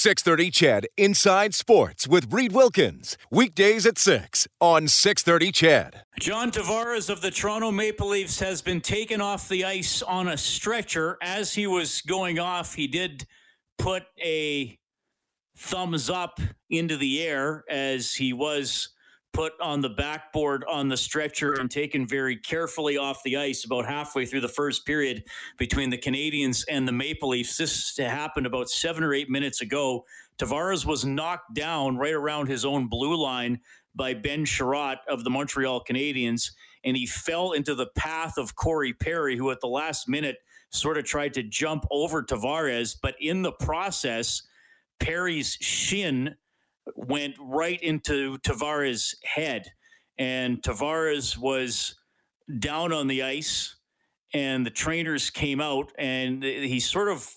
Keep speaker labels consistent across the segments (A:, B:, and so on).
A: 630 CHED Inside Sports with Reed Wilkins. Weekdays at 6 on 630 CHED.
B: John Tavares of the Toronto Maple Leafs has been taken off the ice on a stretcher. As he was going off, he did put a thumbs up into the air as he was put on the backboard on the stretcher and taken very carefully off the ice about halfway through the first period between the Canadiens and the Maple Leafs. This happened about seven or eight minutes ago. Tavares was knocked down right around his own blue line by Ben Chiarot of the Montreal Canadiens, and he fell into the path of Corey Perry, who at the last minute sort of tried to jump over Tavares, but in the process, Perry's shin went right into Tavares' head, and Tavares was down on the ice, and the trainers came out, and he sort of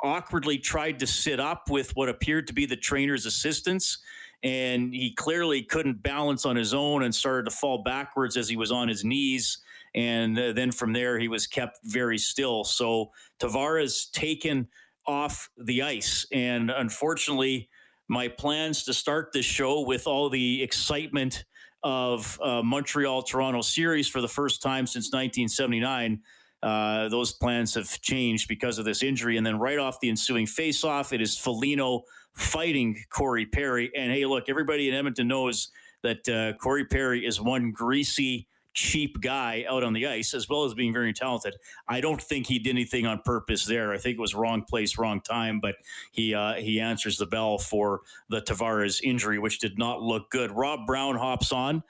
B: awkwardly tried to sit up with what appeared to be the trainer's assistants. And he clearly couldn't balance on his own and started to fall backwards as he was on his knees. And uh, then from there, he was kept very still. So Tavares taken off the ice. And unfortunately, my plans to start this show with all the excitement of uh, Montreal Toronto series for the first time since 1979. Uh, those plans have changed because of this injury. And then right off the ensuing face-off, it is Foligno fighting Corey Perry. And hey, look, everybody in Edmonton knows that uh, Corey Perry is one greasy cheap guy out on the ice, as well as being very talented. I don't think he did anything on purpose there. I think it was wrong place, wrong time. But he uh, he answers the bell for the Tavares injury, which did not look good. Rob Brown hops on.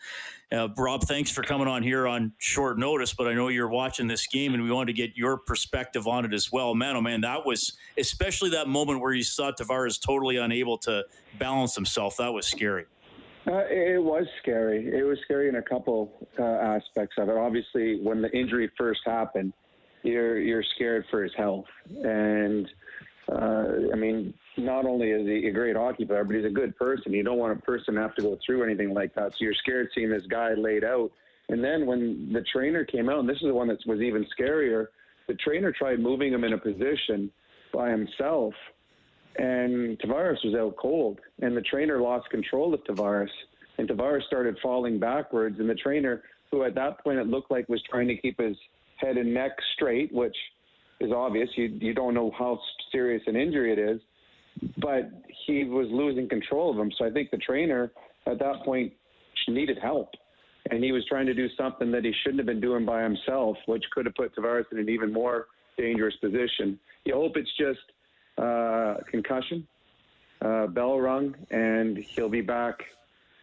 B: Uh, Rob, thanks for coming on here on short notice, but I know you're watching this game, and we wanted to get your perspective on it as well. Man, oh man, that was especially that moment where you saw Tavares totally unable to balance himself. That was scary.
C: Uh, it was scary. It was scary in a couple uh, aspects of it. Obviously, when the injury first happened, you're you're scared for his health, and uh, I mean, not only is he a great hockey player, but he's a good person. You don't want a person to have to go through anything like that, so you're scared seeing this guy laid out. And then when the trainer came out, and this is the one that was even scarier, the trainer tried moving him in a position by himself and Tavares was out cold, and the trainer lost control of Tavares, and Tavares started falling backwards, and the trainer, who at that point it looked like was trying to keep his head and neck straight, which is obvious. You you don't know how serious an injury it is, but he was losing control of him. So I think the trainer at that point needed help, and he was trying to do something that he shouldn't have been doing by himself, which could have put Tavares in an even more dangerous position. You hope it's just uh, concussion, uh, bell rung, and he'll be back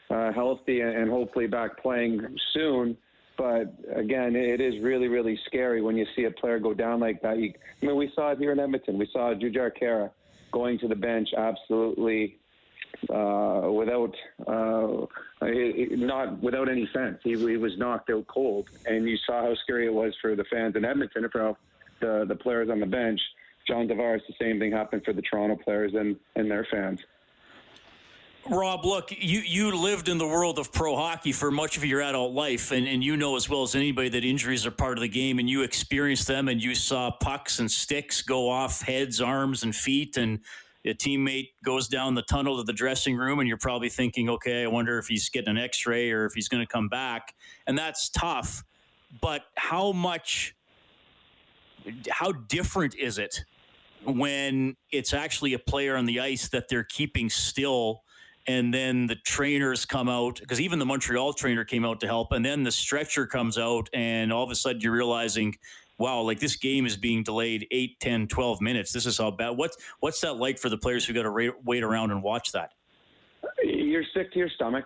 C: uh, healthy and hopefully back playing soon. But again, it is really, really scary when you see a player go down like that. You, I mean, we saw it here in Edmonton. We saw Jujhar Khaira going to the bench absolutely uh, without uh, not without any sense. He, he, was knocked out cold, and you saw how scary it was for the fans in Edmonton, for the the players on the bench. John Tavares, the same thing happened for the Toronto players and, and their fans.
B: Rob, look, you, you lived in the world of pro hockey for much of your adult life, and, and you know as well as anybody that injuries are part of the game, and you experienced them, and you saw pucks and sticks go off heads, arms, and feet, and a teammate goes down the tunnel to the dressing room, and you're probably thinking, okay, I wonder if he's getting an x ray or if he's going to come back. And that's tough. But how much, how different is it when it's actually a player on the ice that they're keeping still and then the trainers come out because even the Montreal trainer came out to help and then the stretcher comes out and all of a sudden you're realizing wow like this game is being delayed 8 10 12 minutes. This is how bad what's what's that like for the players who got to wait around and watch that?
C: You're sick to your stomach.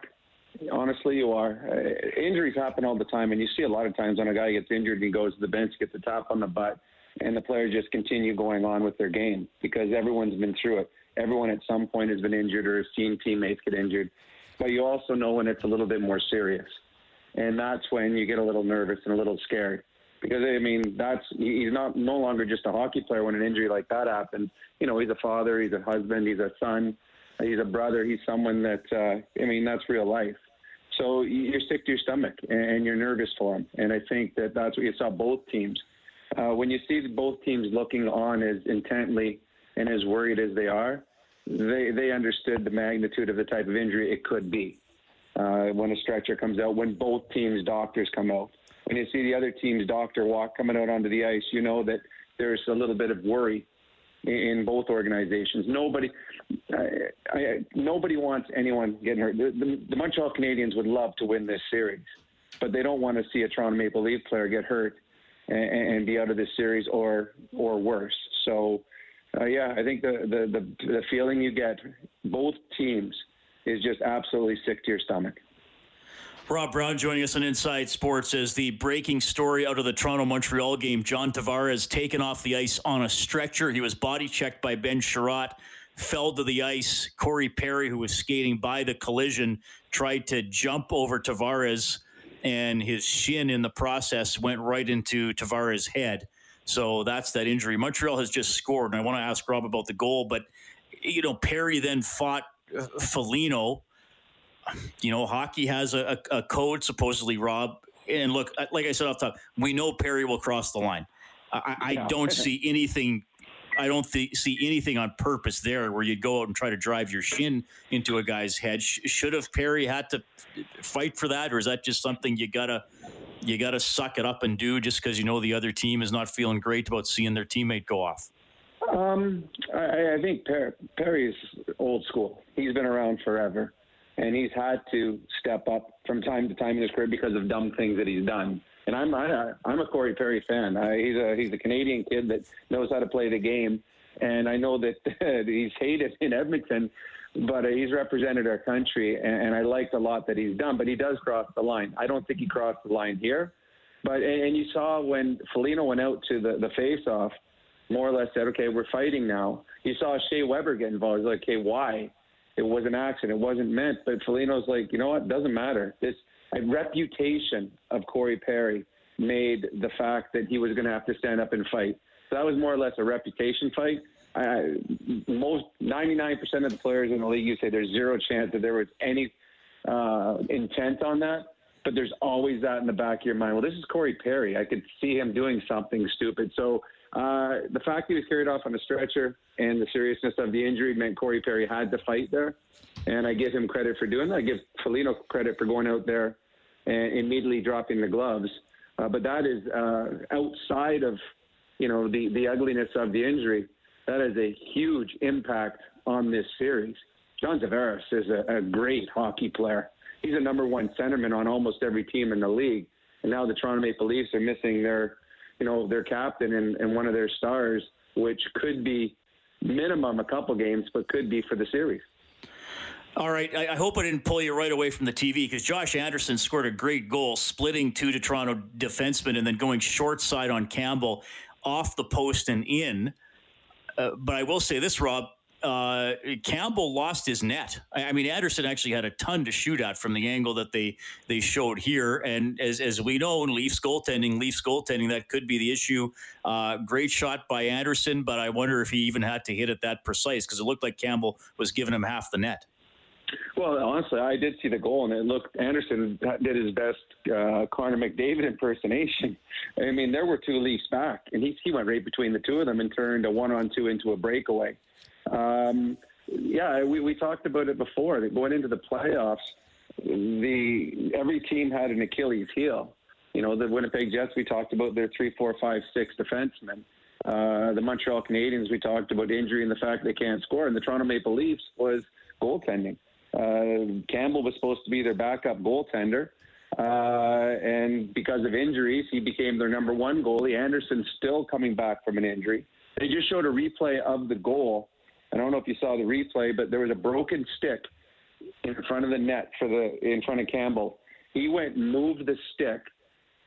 C: Honestly you are. Uh, injuries happen all the time and you see a lot of times when a guy gets injured and he goes to the bench gets a tap on the butt and the players just continue going on with their game because everyone's been through it. Everyone at some point has been injured or has seen teammates get injured. But you also know when it's a little bit more serious. And that's when you get a little nervous and a little scared. Because I mean, that's he's not no longer just a hockey player when an injury like that happens. You know, he's a father, he's a husband, he's a son, he's a brother, he's someone that uh, I mean, that's real life. So you're sick to your stomach and you're nervous for him. And I think that that's what you saw both teams uh, when you see both teams looking on as intently and as worried as they are, they they understood the magnitude of the type of injury it could be uh, when a stretcher comes out. When both teams' doctors come out, when you see the other team's doctor walk coming out onto the ice, you know that there's a little bit of worry in, in both organizations. Nobody, I, I, nobody wants anyone getting hurt. The, the, the Montreal Canadiens would love to win this series, but they don't want to see a Toronto Maple Leaf player get hurt and, and be out of this series or or worse. So uh, yeah, I think the, the, the, the feeling you get, both teams, is just absolutely sick to your stomach.
B: Rob Brown joining us on Inside Sports as the breaking story out of the Toronto Montreal game. John Tavares taken off the ice on a stretcher. He was body checked by Ben Chiarot, fell to the ice. Corey Perry, who was skating by the collision, tried to jump over Tavares, and his shin in the process went right into Tavares' head. So that's that injury. Montreal has just scored, and I want to ask Rob about the goal, but you know Perry then fought uh, Foligno. You know, hockey has a, a, code supposedly, Rob. And look, like I said off top, we know Perry will cross the line. I, I yeah. don't see anything. I don't th- see anything on purpose there where you'd go out and try to drive your shin into a guy's head. Sh- should have Perry had to fight for that, or is that just something you gotta you got to suck it up and do just because you know the other team is not feeling great about seeing their teammate go off?
C: Um, I, I think per, Perry's old school. He's been around forever, and he's had to step up from time to time in his career because of dumb things that he's done. And I'm I, I'm a Corey Perry fan. I, he's a he's a Canadian kid that knows how to play the game, and I know that he's hated in Edmonton but uh, he's represented our country, and, and I liked a lot that he's done. But he does cross the line. I don't think he crossed the line here. But and, and you saw when Foligno went out to the the face-off, more or less said, "Okay, we're fighting now." You saw Shea Weber get involved. He's like, "Okay, why?" It was an accident. It wasn't meant. But Foligno's like, you know what? Doesn't matter. This a reputation of Corey Perry made the fact that he was going to have to stand up and fight. So that was more or less a reputation fight uh, most 99% of the players in the league, you say there's zero chance that there was any uh, intent on that. But there's always that in the back of your mind. Well, this is Corey Perry. I could see him doing something stupid. So uh, the fact he was carried off on a stretcher and the seriousness of the injury meant Corey Perry had to fight there. And I give him credit for doing that. I give Foligno credit for going out there and immediately dropping the gloves. Uh, but that is uh, outside of, you know, the, the ugliness of the injury That is a huge impact on this series. John Tavares is a, a great hockey player. He's a number one centerman on almost every team in the league. And now the Toronto Maple Leafs are missing their, you know, their captain and, and one of their stars, which could be minimum a couple games, but could be for the series.
B: All right. I, I, hope I didn't pull you right away from the TV because Josh Anderson scored a great goal, splitting two to Toronto defensemen and then going short side on Campbell off the post and in. Uh, but I will say this, Rob. Uh, Campbell lost his net. I, I, mean, Anderson actually had a ton to shoot at from the angle that they they showed here. And as as we know, Leafs goaltending, Leafs goaltending, that could be the issue. Uh, great shot by Anderson, but I wonder if he even had to hit it that precise because it looked like Campbell was giving him half the net.
C: Well, honestly, I did see the goal, and it looked Anderson did his best uh, Connor McDavid impersonation. I mean, there were two Leafs back, and he he went right between the two of them and turned a one-on-two into a breakaway. Um, yeah, we, we talked about it before. Going into the playoffs, the every team had an Achilles heel. You know, the Winnipeg Jets. We talked about their three, four, five, six defensemen. Uh, the Montreal Canadiens. We talked about injury and the fact they can't score. And the Toronto Maple Leafs was goaltending. Uh, Campbell was supposed to be their backup goaltender. Uh, and because of injuries, he became their number one goalie. Anderson's still coming back from an injury. They just showed a replay of the goal. I don't know if you saw the replay, but there was a broken stick in front of the net for the in front of Campbell. He went and moved the stick,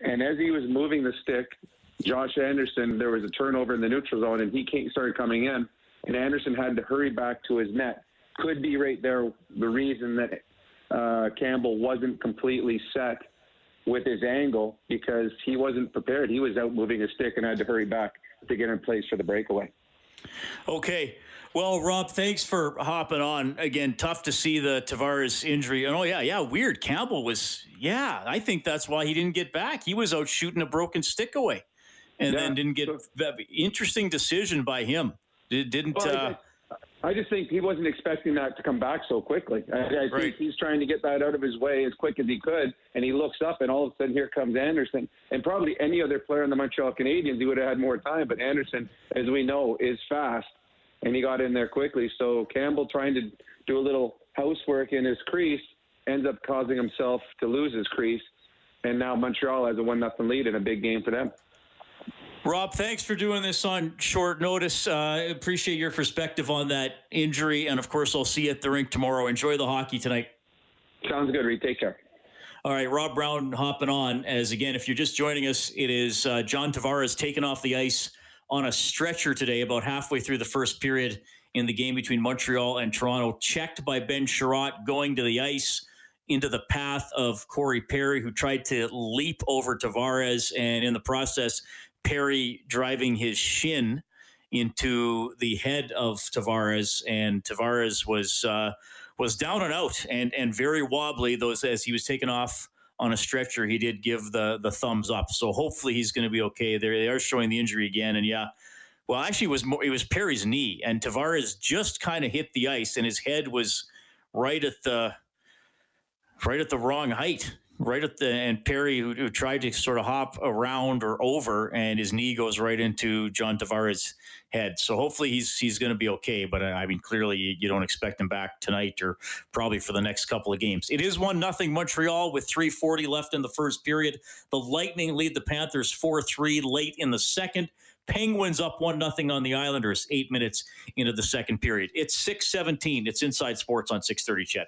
C: and as he was moving the stick, Josh Anderson, there was a turnover in the neutral zone, and he came, started coming in, and Anderson had to hurry back to his net could be right there the reason that uh, Campbell wasn't completely set with his angle because he wasn't prepared. He was out moving his stick and had to hurry back to get in place for the breakaway.
B: Okay. Well, Rob, thanks for hopping on. Again, tough to see the Tavares injury. And oh, yeah, yeah, weird. Campbell was, yeah, I think that's why he didn't get back. He was out shooting a broken stick away and yeah. then didn't get. interesting decision by him. Didn't.
C: Well,
B: uh,
C: I just think he wasn't expecting that to come back so quickly. I, I think
B: Right.
C: he's trying to get that out of his way as quick as he could, and he looks up, and all of a sudden here comes Anderson, and probably any other player in the Montreal Canadiens, he would have had more time. But Anderson, as we know, is fast, and he got in there quickly. So Campbell trying to do a little housework in his crease ends up causing himself to lose his crease, and now Montreal has a one nothing lead in a big game for them.
B: Rob, thanks for doing this on short notice. Uh, appreciate your perspective on that injury. And of course, I'll see you at the rink tomorrow. Enjoy the hockey tonight.
C: Sounds good, Reed. Take care.
B: All right, Rob Brown hopping on. As again, if you're just joining us, it is uh, John Tavares taken off the ice on a stretcher today, about halfway through the first period in the game between Montreal and Toronto. Checked by Ben Chiarot going to the ice into the path of Corey Perry, who tried to leap over Tavares, and in the process, Perry driving his shin into the head of Tavares, and Tavares was uh, was down and out and and very wobbly. Those as he was taken off on a stretcher, he did give the the thumbs up. So hopefully he's going to be okay. There they are showing the injury again, and yeah. Well, actually, it was more, it was Perry's knee, and Tavares just kind of hit the ice, and his head was right at the right at the wrong height, right at the and Perry who, who tried to sort of hop around or over, and his knee goes right into John Tavares' head. So hopefully he's he's going to be okay. But uh, I mean, clearly you, you don't expect him back tonight or probably for the next couple of games. It is one nothing Montreal with 3:40 left in the first period. The Lightning lead the Panthers 4-3 late in the second. Penguins up one nothing on the Islanders eight minutes into the second period. It's six seventeen. It's Inside Sports on six thirty. CHED.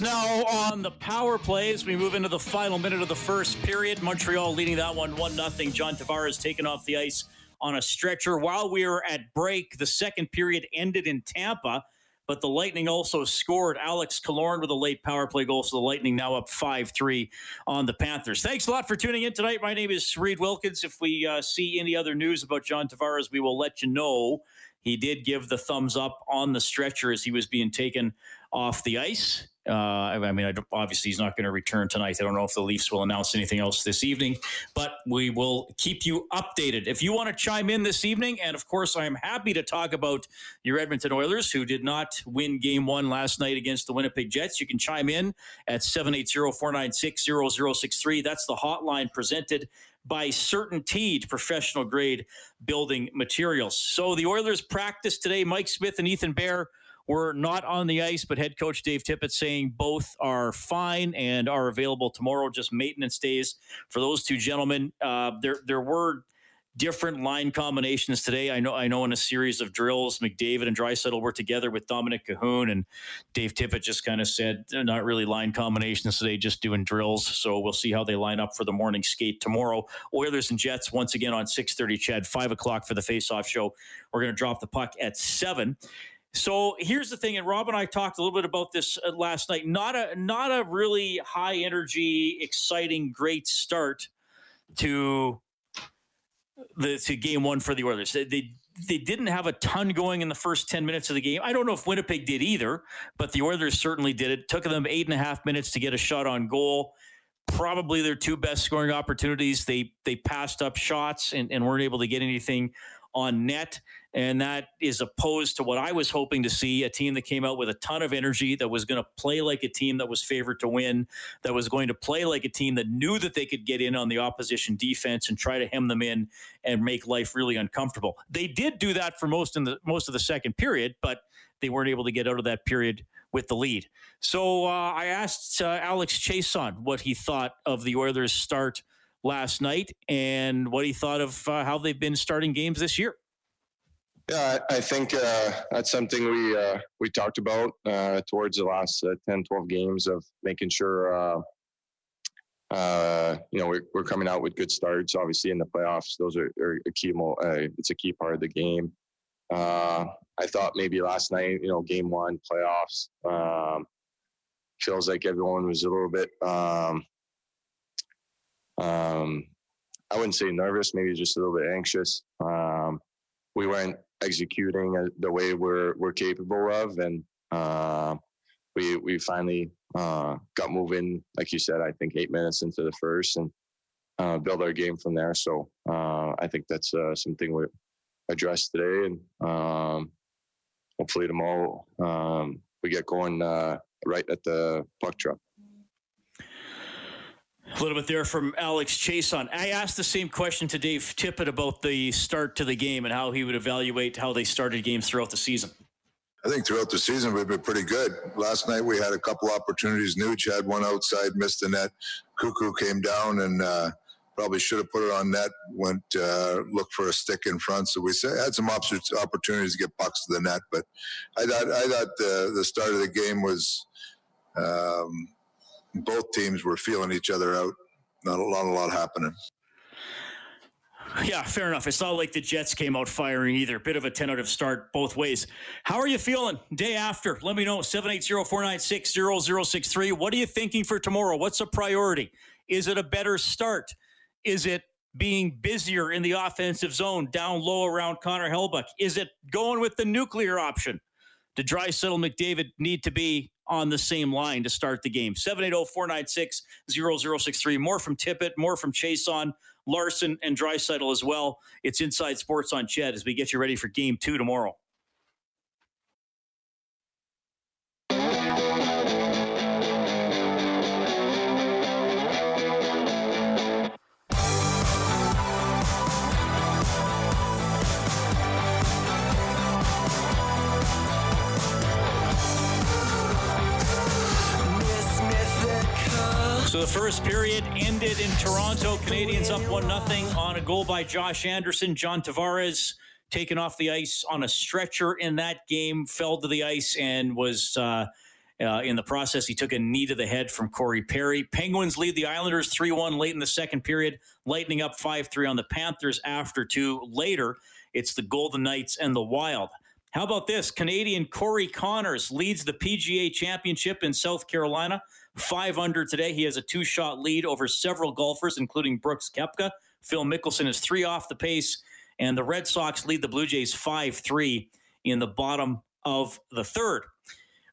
B: Now on the power play as we move into the final minute of the first period. Montreal leading that one 1 0. John Tavares taken off the ice on a stretcher. While we were at break, the second period ended in Tampa, but the Lightning also scored. Alex Killorn with a late power play goal, so the Lightning now up 5 3 on the Panthers. Thanks a lot for tuning in tonight. My name is Reed Wilkins. If we uh, see any other news about John Tavares, we will let you know. He did give the thumbs up on the stretcher as he was being taken off the ice. Uh, I mean, I obviously he's not going to return tonight. I don't know if the Leafs will announce anything else this evening, but we will keep you updated. If you want to chime in this evening, and of course, I am happy to talk about your Edmonton Oilers, who did not win game one last night against the Winnipeg Jets. You can chime in at 780 496 0063. That's the hotline presented by Certainteed professional grade building materials. So the Oilers practice today. Mike Smith and Ethan Bear were not on the ice, but head coach Dave Tippett saying both are fine and are available tomorrow. Just maintenance days for those two gentlemen. Uh, there, there were different line combinations today. I know, I know, in a series of drills, McDavid and Draisaitl were together with Dominik Kahun, and Dave Tippett just kind of said, not really line combinations today, just doing drills. So we'll see how they line up for the morning skate tomorrow. Oilers and Jets once again on six thirty. CHED, five o'clock for the face-off show. We're going to drop the puck at seven. So here's the thing, and Rob and I talked a little bit about this uh, last night. Not a not a really high energy, exciting, great start to the to game one for the Oilers. They, they they didn't have a ton going in the first 10 minutes of the game. I don't know if Winnipeg did either, but the Oilers certainly did it. Took them eight and a half minutes to get a shot on goal. Probably their two best scoring opportunities. They they passed up shots and, and weren't able to get anything on net. And that is opposed to what I was hoping to see a team that came out with a ton of energy, that was going to play like a team that was favored to win, that was going to play like a team that knew that they could get in on the opposition defense and try to hem them in and make life really uncomfortable. They did do that for most in the most of the second period, but they weren't able to get out of that period with the lead. So uh, I asked uh, Alex Chiasson what he thought of the Oilers' start last night and what he thought of uh, how they've been starting games this year.
D: Yeah, I think uh, that's something we uh, we talked about uh, towards the last uh, 10, 12 games of making sure uh, uh, you know we're, we're coming out with good starts. Obviously, in the playoffs, those are, are a key. Mo- uh, it's a key part of the game. Uh, I thought maybe last night, you know, game one playoffs um, feels like everyone was a little bit um, um, I wouldn't say nervous, maybe just a little bit anxious. Um, we weren't executing uh, the way we're we're capable of, and uh, we we finally uh, got moving. Like you said, I think eight minutes into the first, and uh, build our game from there. So uh, I think that's uh, something we addressed today, and um, hopefully tomorrow um, we get going right at the puck drop.
B: A little bit there from Alex Chiasson. I asked the same question to Dave Tippett about the start to the game and how he would evaluate how they started games throughout the season.
E: I think throughout the season we've been pretty good. Last night we had a couple opportunities. Nuge had one outside, missed the net. Cuckoo came down and uh, probably should have put it on net. Went uh, looked for a stick in front, so we had some opportunities to get pucks to the net. But I thought I thought the the start of the game was. Um, both teams were feeling each other out. Not a lot, a lot happening.
B: Yeah, fair enough. It's not like the Jets came out firing either. Bit of a tentative start both ways. How are you feeling day after? Let me know. 780-496-0063. What are you thinking for tomorrow? What's a priority? Is it a better start? Is it being busier in the offensive zone down low around Connor Hellebuyck? Is it going with the nuclear option? Did Draisaitl McDavid need to be on the same line to start the game. 780-496-0063. More from Tippett, more from Chiasson, Larsson and Draisaitl as well. It's Inside Sports on CHED as we get you ready for game two tomorrow. First period ended in Toronto. Canadiens up 1 0 on a goal by Josh Anderson. John Tavares taken off the ice on a stretcher in that game, fell to the ice and was. Uh, uh, in the process, he took a knee to the head from Corey Perry. Penguins lead the Islanders 3 1 late in the second period. Lightning up 5 3 on the Panthers after two. Later, it's the Golden Knights and the Wild. How about this? Canadian Corey Conners leads the PGA Championship in South Carolina five under today. He has a two shot lead over several golfers, including Brooks Koepka. Phil Mickelson is three off the pace, and the Red Sox lead the Blue Jays 5 3 in the bottom of the third.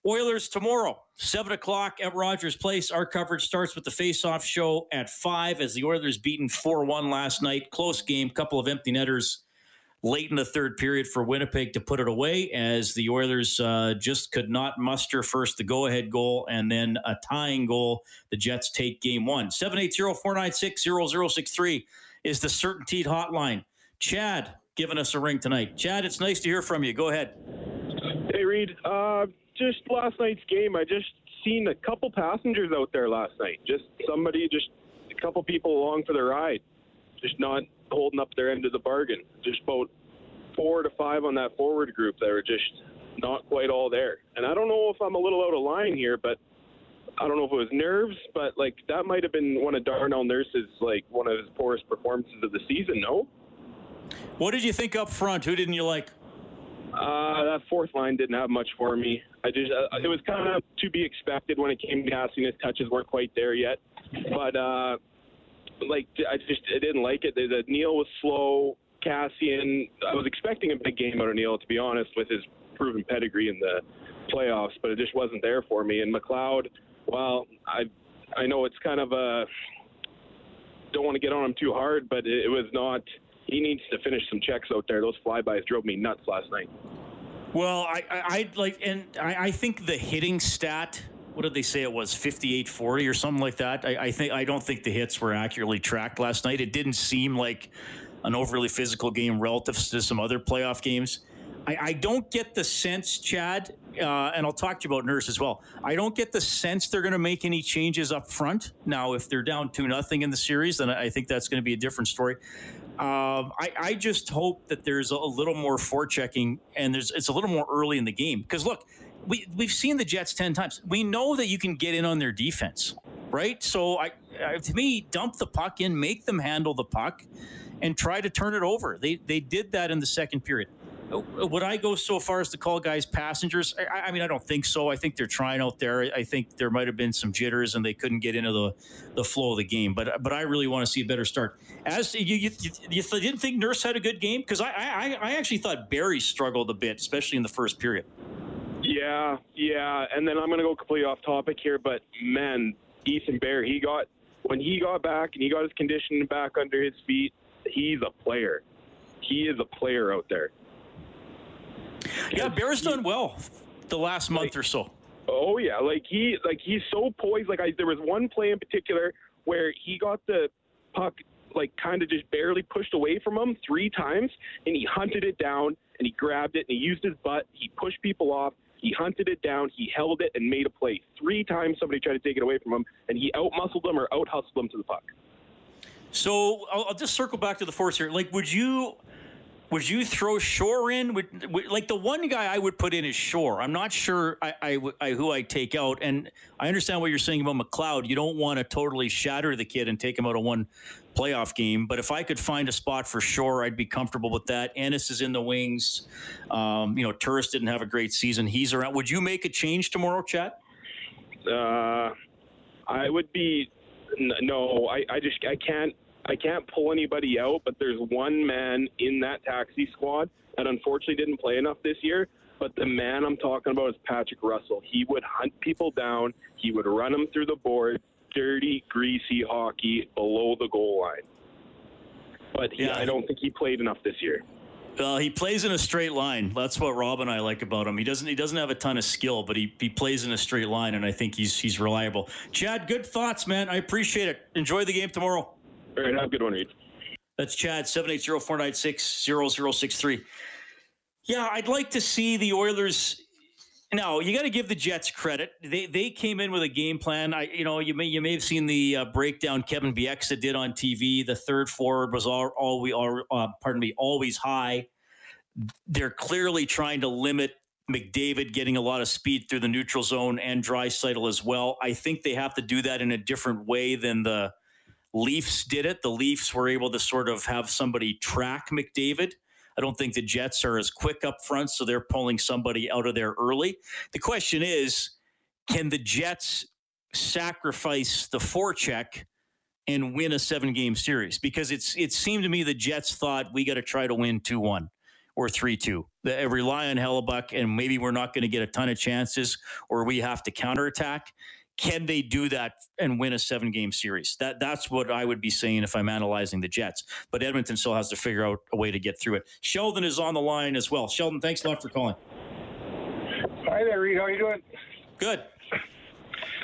B: Oilers tomorrow, 7 o'clock at Rogers Place. Our coverage starts with the face-off show at 5 as the Oilers beaten 4-1 last night. Close game, couple of empty netters late in the third period for Winnipeg to put it away as the Oilers uh, just could not muster first the go ahead goal and then a tying goal. The Jets take game one. 780 496 0063 is the Certainteed hotline. Chad giving us a ring tonight. Chad, it's nice to hear from you. Go ahead.
F: Hey, Reed. Uh, just last night's game, I just seen a couple passengers out there last night. Just somebody, just a couple people along for the ride. Just not holding up their end of the bargain. Just about four to five on that forward group that were just not quite all there. And I don't know if I'm a little out of line here, but I don't know if it was nerves, but like that might have been one of Darnell Nurse's like one of his poorest performances of the season. No.
B: What did you think up front? Who didn't you like?
F: Uh, that fourth line didn't have much for me. I just uh, it was kind of to be expected when it came to asking his touches weren't quite there yet. But uh, like I just I didn't like it. The, the Neal was slow. Kassian, I was expecting a big game out of Neal, to be honest, with his proven pedigree in the playoffs, but it just wasn't there for me. And McLeod, well, I I know it's kind of a don't want to get on him too hard, but it, it was not. He needs to finish some checks out there. Those flybys drove me nuts last night.
B: Well, I, I, I like, and I, I think the hitting stat what did they say it was 58 40 or something like that I, I, think i don't think the hits were accurately tracked last night it didn't seem like an overly physical game relative to some other playoff games. I, I don't get the sense chad uh, and i'll talk to you about nurse as well. I don't get the sense they're going to make any changes up front. Now if they're down two nothing in the series then i think that's going to be a different story. Um, I, I, just hope that there's a little more forechecking and there's it's a little more early in the game. Because look we we've seen the Jets ten times. We know that you can get in on their defense, right? So I, I, to me, dump the puck in, make them handle the puck, and try to turn it over. They they did that in the second period. Uh, would I go so far as to call guys passengers? I, I, mean, I don't think so. I think they're trying out there. I think there might have been some jitters and they couldn't get into the, the flow of the game. But but I really want to see a better start. As you, you, you, you didn't think Nurse had a good game because I, I I actually thought Barry struggled a bit, especially in the first period.
F: Yeah, yeah. And then I'm going to go completely off topic here, but man, Ethan Bear, he got when he got back and he got his conditioning back under his feet. He's a player. He is a player out there.
B: Yeah, Bear's done well the last month like, or so.
F: Oh yeah, like he like he's so poised. Like I, there was one play in particular where he got the puck like kind of just barely pushed away from him three times, and he hunted it down and he grabbed it and he used his butt. He pushed people off. He hunted it down. He held it and made a play. Three times somebody tried to take it away from him, and he outmuscled them or out hustled them to the puck.
B: So I'll, I'll just circle back to the force here. Like, would you would you throw Shore in? Would, would, like the one guy I would put in is Shore. I'm not sure I, I, I, who I take out, and I understand what you're saying about McLeod. You don't want to totally shatter the kid and take him out of one playoff game. But if I could find a spot for Shore, I'd be comfortable with that. Ennis is in the wings. Um, you know, Turris didn't have a great season. He's around. Would you make a change tomorrow, Chad?
F: Uh, I would be. No, I, I just I can't I can't pull anybody out, but there's one man in that taxi squad that unfortunately didn't play enough this year. But the man I'm talking about is Patrick Russell. He would hunt people down. He would run them through the board. Dirty, greasy hockey below the goal line. But he, yeah, I don't think he played enough this year.
B: Well, he plays in a straight line. That's what Rob and I like about him. He doesn't he doesn't have a ton of skill, but he, he plays in a straight line, and I think he's he's reliable. Chad, good thoughts, man. I appreciate it. Enjoy the game tomorrow.
F: All right, have a good one, Reed.
B: That's Chad, 780-496-0063. Yeah, I'd like to see the Oilers now you got to give the Jets credit. They they came in with a game plan. I you know you may you may have seen the uh, breakdown Kevin Bieksa did on TV. The third forward was all all we are uh, pardon me always high. They're clearly trying to limit McDavid getting a lot of speed through the neutral zone and Draisaitl as well. I think they have to do that in a different way than the Leafs did it. The Leafs were able to sort of have somebody track McDavid. I don't think the Jets are as quick up front, so they're pulling somebody out of there early. The question is can the Jets sacrifice the forecheck and win a seven game series? Because it's it seemed to me the Jets thought we got to try to win 2 1 or 3 2. Rely on Hellebuyck, and maybe we're not going to get a ton of chances, or we have to counterattack can they do that and win a seven game series? That that's what I would be saying if I'm analyzing the Jets. But Edmonton still has to figure out a way to get through it. Sheldon is on the line as well. Sheldon, thanks a lot for calling.
G: Hi there, Reed. How are you doing?
B: Good.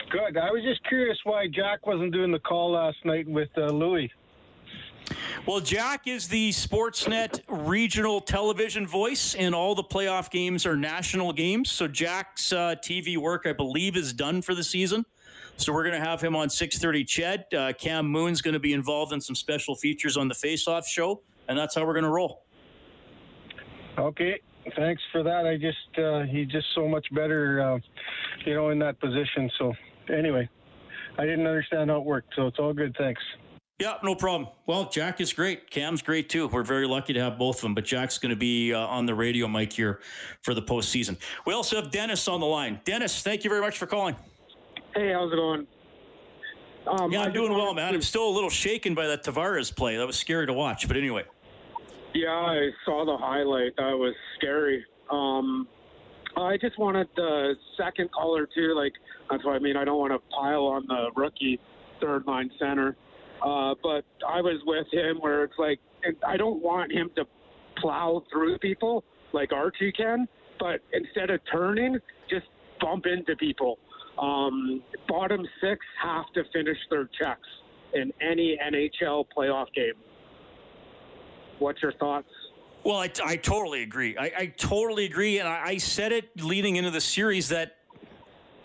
G: Good. I was just curious why Jack wasn't doing the call last night with uh, Louis.
B: Well, Jack is the Sportsnet regional television voice, and all the playoff games are national games. So Jack's uh, TV work, I believe, is done for the season. So we're going to have him on 6:30. Ched uh, Cam Moon's going to be involved in some special features on the Face Off show, and that's how we're going to roll.
G: Okay, thanks for that. I just uh, he's just so much better, uh, you know, in that position. So anyway, I didn't understand how it worked, so it's all good. Thanks.
B: Yeah, no problem. Well, Jack is great. Cam's great too. We're very lucky to have both of them. But Jack's going to be uh, on the radio mic here for the postseason. We also have Dennis on the line. Dennis, thank you very much for calling.
H: Hey, how's it going?
B: Um, yeah, I'm doing well, man. I'm still a little shaken by that Tavares play. That was scary to watch. But anyway.
H: Yeah, I saw the highlight. That was scary. Um, I just wanted the second caller too. Like that's what I mean. I don't want to pile on the rookie third line center. Uh, but I was with him where it's like I don't want him to plow through people like Archie can, but instead of turning, just bump into people. Um, bottom six have to finish their checks in any NHL playoff game. What's your thoughts?
B: Well, I, I totally agree. I, I, totally agree, and I, I said it leading into the series that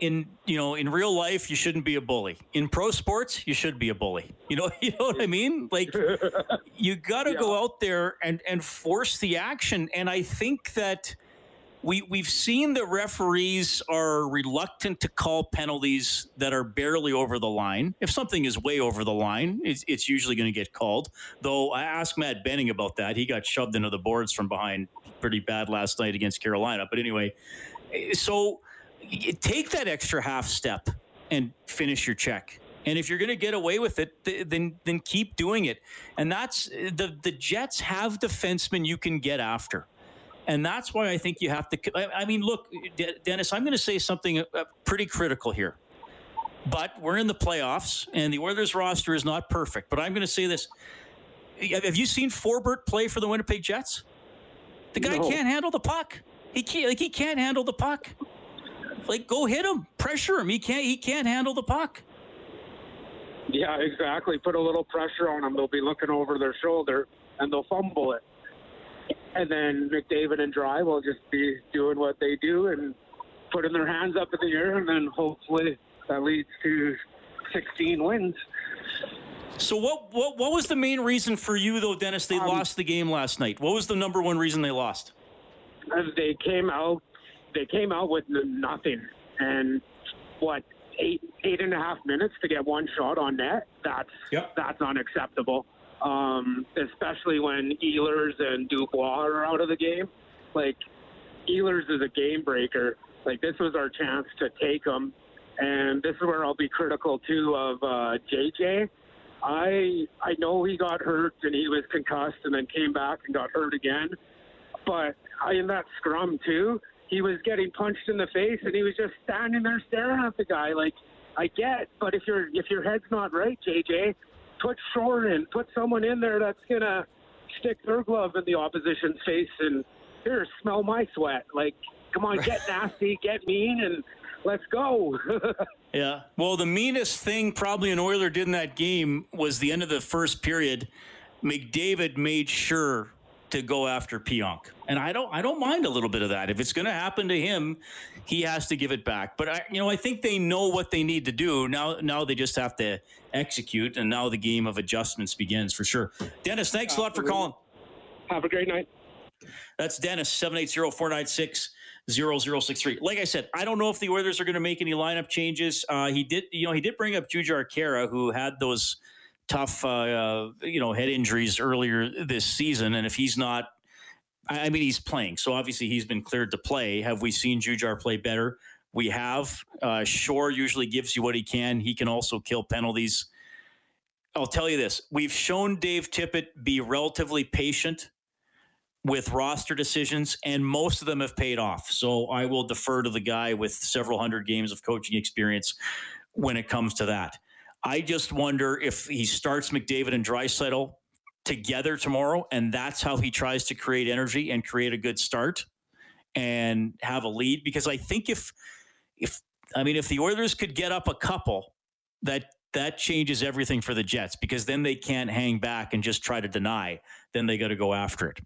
B: in you know in real life you shouldn't be a bully in pro sports you should be a bully you know you know what i mean like you got to yeah. go out there and and force the action and i think that we we've seen the referees are reluctant to call penalties that are barely over the line. If something is way over the line, it's, it's usually going to get called. Though I asked Matt Benning about that, he got shoved into the boards from behind pretty bad last night against Carolina. But anyway, eh, so take that extra half step and finish your check. And if you're going to get away with it, then then keep doing it. And that's the the Jets have defensemen you can get after. And that's why I think you have to. I mean, look, Dennis, I'm going to say something uh, pretty critical here. But we're in the playoffs, and the Oilers roster is not perfect. But I'm going to say this: Have you seen Forbort play for the Winnipeg Jets? The guy no. can't handle the puck. He can't. Like he can't handle the puck. Like go hit him, pressure him. He can't. He can't handle the puck.
H: Yeah, exactly. Put a little pressure on them. They'll be looking over their shoulder and they'll fumble it and then McDavid and Dry will just be doing what they do and putting their hands up in the air, and then hopefully that leads to 16 wins.
B: So what what what was the main reason for you though, Dennis? They um, lost the game last night. What was the number one reason they lost?
H: As they came out they came out with nothing, and what eight eight and a half minutes to get one shot on net. That's yep. that's unacceptable um, especially when Ehlers and Dubois are out of the game. Like Ehlers is a game breaker. Like this was our chance to take him, and this is where I'll be critical too of uh, JJ. I I know he got hurt and he was concussed and then came back and got hurt again, but in that scrum too, he was getting punched in the face and he was just standing there staring at the guy. Like I get, but if your if your head's not right, JJ, put Shore in, put someone in there that's gonna stick their glove in the opposition's face and here, smell my sweat. Like, come on, get nasty, get mean, and let's go.
B: yeah. Well, the meanest thing probably an Oiler did in that game was the end of the first period. McDavid made sure to go after Pionk. And I don't I don't mind a little bit of that. If it's going to happen to him, he has to give it back. But I you know, I think they know what they need to do. Now now they just have to execute and now the game of adjustments begins for sure. Dennis, thanks a lot for calling.
H: Have a great night.
B: That's Dennis 780-496 0063. Like I said, I don't know if the Oilers are going to make any lineup changes. Uh, he did, you know, he did bring up Jujhar Khaira, who had those tough, uh, uh, you know, head injuries earlier this season. And if he's not, I mean, he's playing. So obviously he's been cleared to play. Have we seen Jujhar play better? We have. Uh, Shore usually gives you what he can. He can also kill penalties. I'll tell you this we've shown Dave Tippett be relatively patient with roster decisions, and most of them have paid off. So I will defer to the guy with several hundred games of coaching experience when it comes to that. I just wonder if he starts McDavid and Draisaitl together tomorrow, and that's how he tries to create energy and create a good start and have a lead. Because I think if if I mean if the Oilers could get up a couple, that that changes everything for the Jets because then they can't hang back and just try to deny. Then they got to go after it.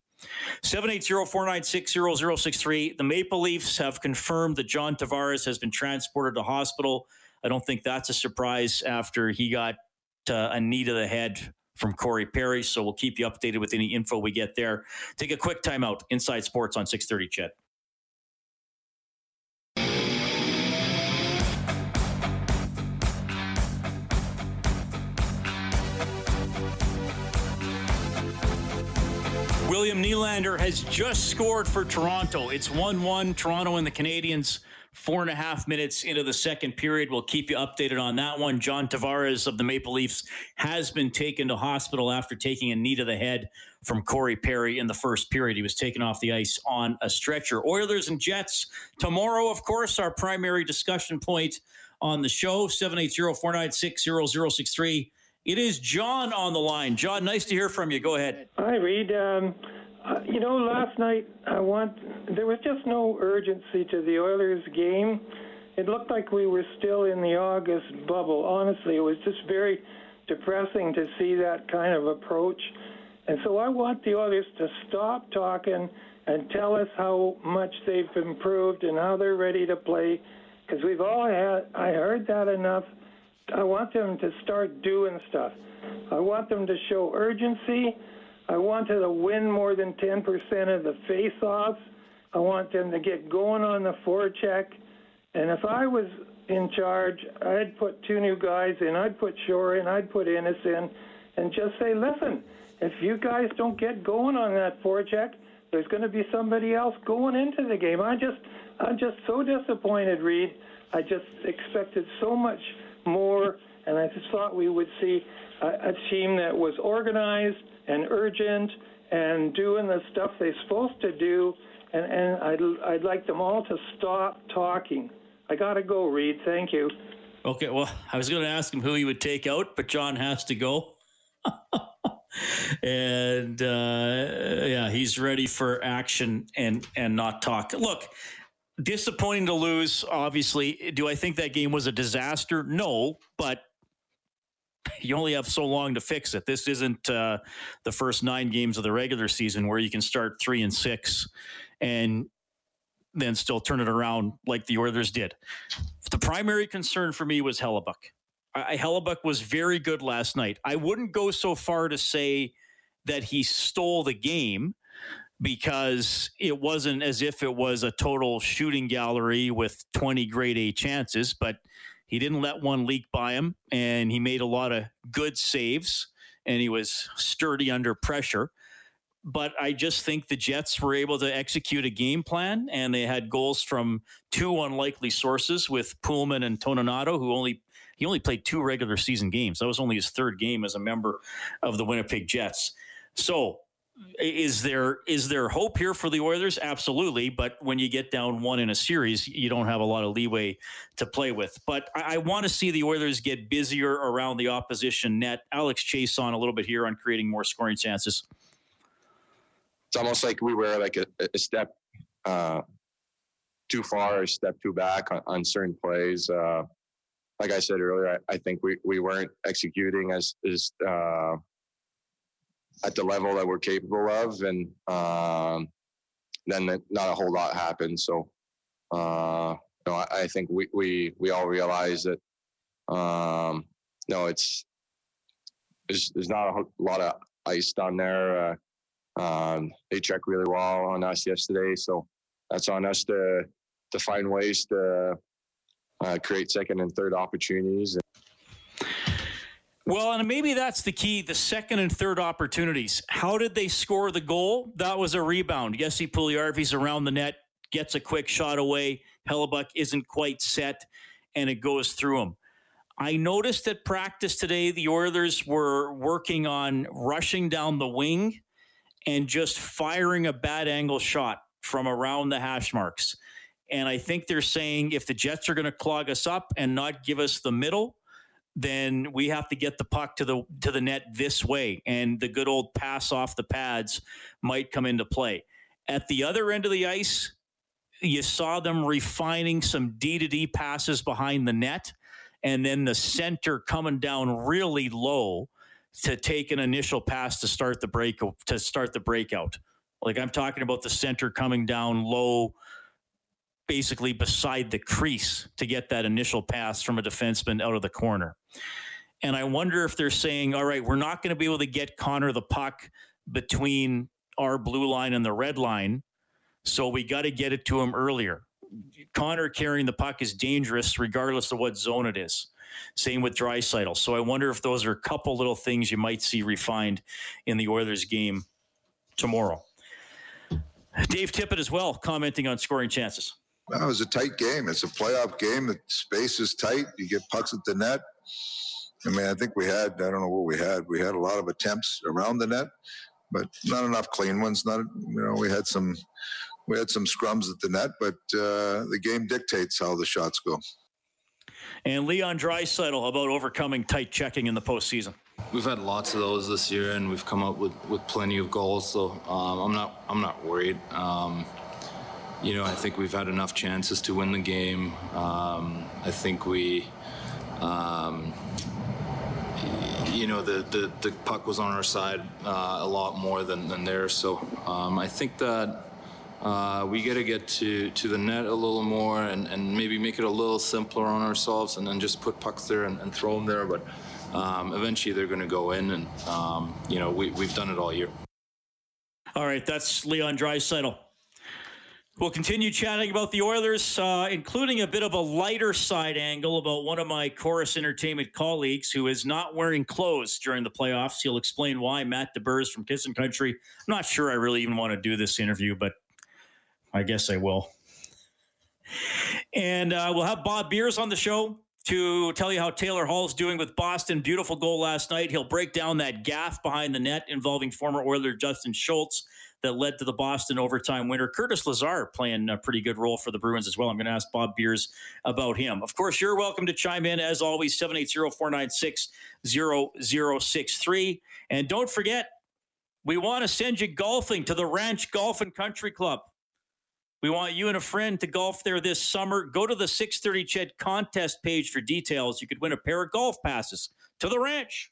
B: 780-496-0063. The Maple Leafs have confirmed that John Tavares has been transported to hospital I don't think that's a surprise after he got uh, a knee to the head from Corey Perry. So we'll keep you updated with any info we get there. Take a quick timeout. Inside Sports on 630 CHED. William Nylander has just scored for Toronto. It's 1 1. Toronto and the Canadiens Four and a half minutes into the second period. We'll keep you updated on that one. John Tavares of the Maple Leafs has been taken to hospital after taking a knee to the head from Corey Perry in the first period. He was taken off the ice on a stretcher. Oilers and Jets tomorrow, of course, our primary discussion point on the show 780 496 0063. It is John on the line. John, nice to hear from you. Go ahead.
I: Hi, Reed. Um, uh, you know, last night I want there was just no urgency to the Oilers game. It looked like we were still in the August bubble. Honestly, it was just very depressing to see that kind of approach. And so I want the Oilers to stop talking and tell us how much they've improved and how they're ready to play. Because we've all had, I heard that enough. I want them to start doing stuff. I want them to show urgency. I wanted to win more than 10% of the face-offs I want them to get going on the forecheck. And if I was in charge, I'd put two new guys in. I'd put Shore in. I'd put Ennis in, and just say, listen, if you guys don't get going on that forecheck, there's going to be somebody else going into the game. I just, I'm just so disappointed, Reed. I just expected so much more, and I just thought we would see a, a team that was organized and urgent and doing the stuff they're supposed to do. And, and I'd, I'd like them all to stop talking. I got to go, Reed. Thank you.
B: Okay, well, I was going to ask him who he would take out, but John has to go. and uh, yeah, he's ready for action and and not talk. Look, disappointing to lose. Obviously, do I think that game was a disaster? No, but you only have so long to fix it. This isn't uh, the first nine games of the regular season where you can start three and six and then still turn it around like the Oilers did. The primary concern for me was Hellebuyck. I, Hellebuyck was very good last night. I wouldn't go so far to say that he stole the game because it wasn't as if it was a total shooting gallery with 20 grade A chances, but he didn't let one leak by him and he made a lot of good saves and he was sturdy under pressure but I just think the Jets were able to execute a game plan, and they had goals from two unlikely sources with Poolman and Toninato, who only he only played two regular season games. That was only his third game as a member of the Winnipeg Jets. So, is there is there hope here for the Oilers? Absolutely, but when you get down one in a series, you don't have a lot of leeway to play with. But I, I want to see the Oilers get busier around the opposition net. Alex Chiasson a little bit here on creating more scoring chances
D: it's almost like we were like a, a step uh, too far, a step too back on, on certain plays. Uh, like I said earlier, I, I, think we, we weren't executing as, as uh, at the level that we're capable of, and um, then not a whole lot happened. So, uh, you know, I, I, think we, we we all realize that um, no, it's there's, there's not a lot of ice down there. Uh, um, they checked really well on us yesterday, so that's on us to to find ways to uh, create second and third opportunities.
B: Well, and maybe that's the key the second and third opportunities. How did they score the goal? That was a rebound. Jesse Puljujarvi's around the net, gets a quick shot away. Hellebuyck isn't quite set, and it goes through him. I noticed at practice today the Oilers were working on rushing down the wing and just firing a bad angle shot from around the hash marks. And I think they're saying if the Jets are going to clog us up and not give us the middle, then we have to get the puck to the to the net this way and the good old pass off the pads might come into play. At the other end of the ice, you saw them refining some D to D passes behind the net and then the center coming down really low to take an initial pass to start the break to start the breakout. Like I'm talking about the center coming down low, basically beside the crease to get that initial pass from a defenseman out of the corner. And I wonder if they're saying, all right, we're not going to be able to get Connor the puck between our blue line and the red line. So we got to get it to him earlier. Connor carrying the puck is dangerous regardless of what zone it is. Same with Draisaitl. So I wonder if those are a couple little things you might see refined in the Oilers game tomorrow. Dave Tippett as well commenting on scoring chances.
E: Well, it was a tight game. It's a playoff game. The space is tight. You get pucks at the net. I mean, I think we had, I don't know what we had. We had a lot of attempts around the net, but not enough clean ones. Not, you know, we had some, we had some scrums at the net, but uh, the game dictates how the shots go.
B: And Leon Draisaitl about overcoming tight checking in the postseason.
J: We've had lots of those this year, and we've come up with, with plenty of goals. So um, I'm not I'm not worried. Um, you know, I think we've had enough chances to win the game. Um, I think we, um, you know, the, the, the puck was on our side uh, a lot more than, than theirs. So um, I think that uh, we got to get to, to the net a little more and, and maybe make it a little simpler on ourselves and then just put pucks there and, and throw them there. But um, eventually they're going to go in, and, um, you know, we, we've done it all year.
B: All right, that's Leon Draisaitl. We'll continue chatting about the Oilers, uh, including a bit of a lighter side angle about one of my Chorus Entertainment colleagues who is not wearing clothes during the playoffs. He'll explain why. Matt DeBurs from Kissin' Country. I'm not sure I really even want to do this interview, but I guess I will. And uh, we'll have Bob Beers on the show to tell you how Taylor Hall's doing with Boston. Beautiful goal last night. He'll break down that gaff behind the net involving former Oiler Justin Schultz that led to the Boston overtime winner. Curtis Lazar playing a pretty good role for the Bruins as well. I'm going to ask Bob Beers about him. Of course, you're welcome to chime in as always, 780-496-0063. And don't forget, we want to send you golfing to the Ranch Golf and Country Club. We want you and a friend to golf there this summer. Go to the 630 CHED contest page for details. You could win a pair of golf passes to the ranch.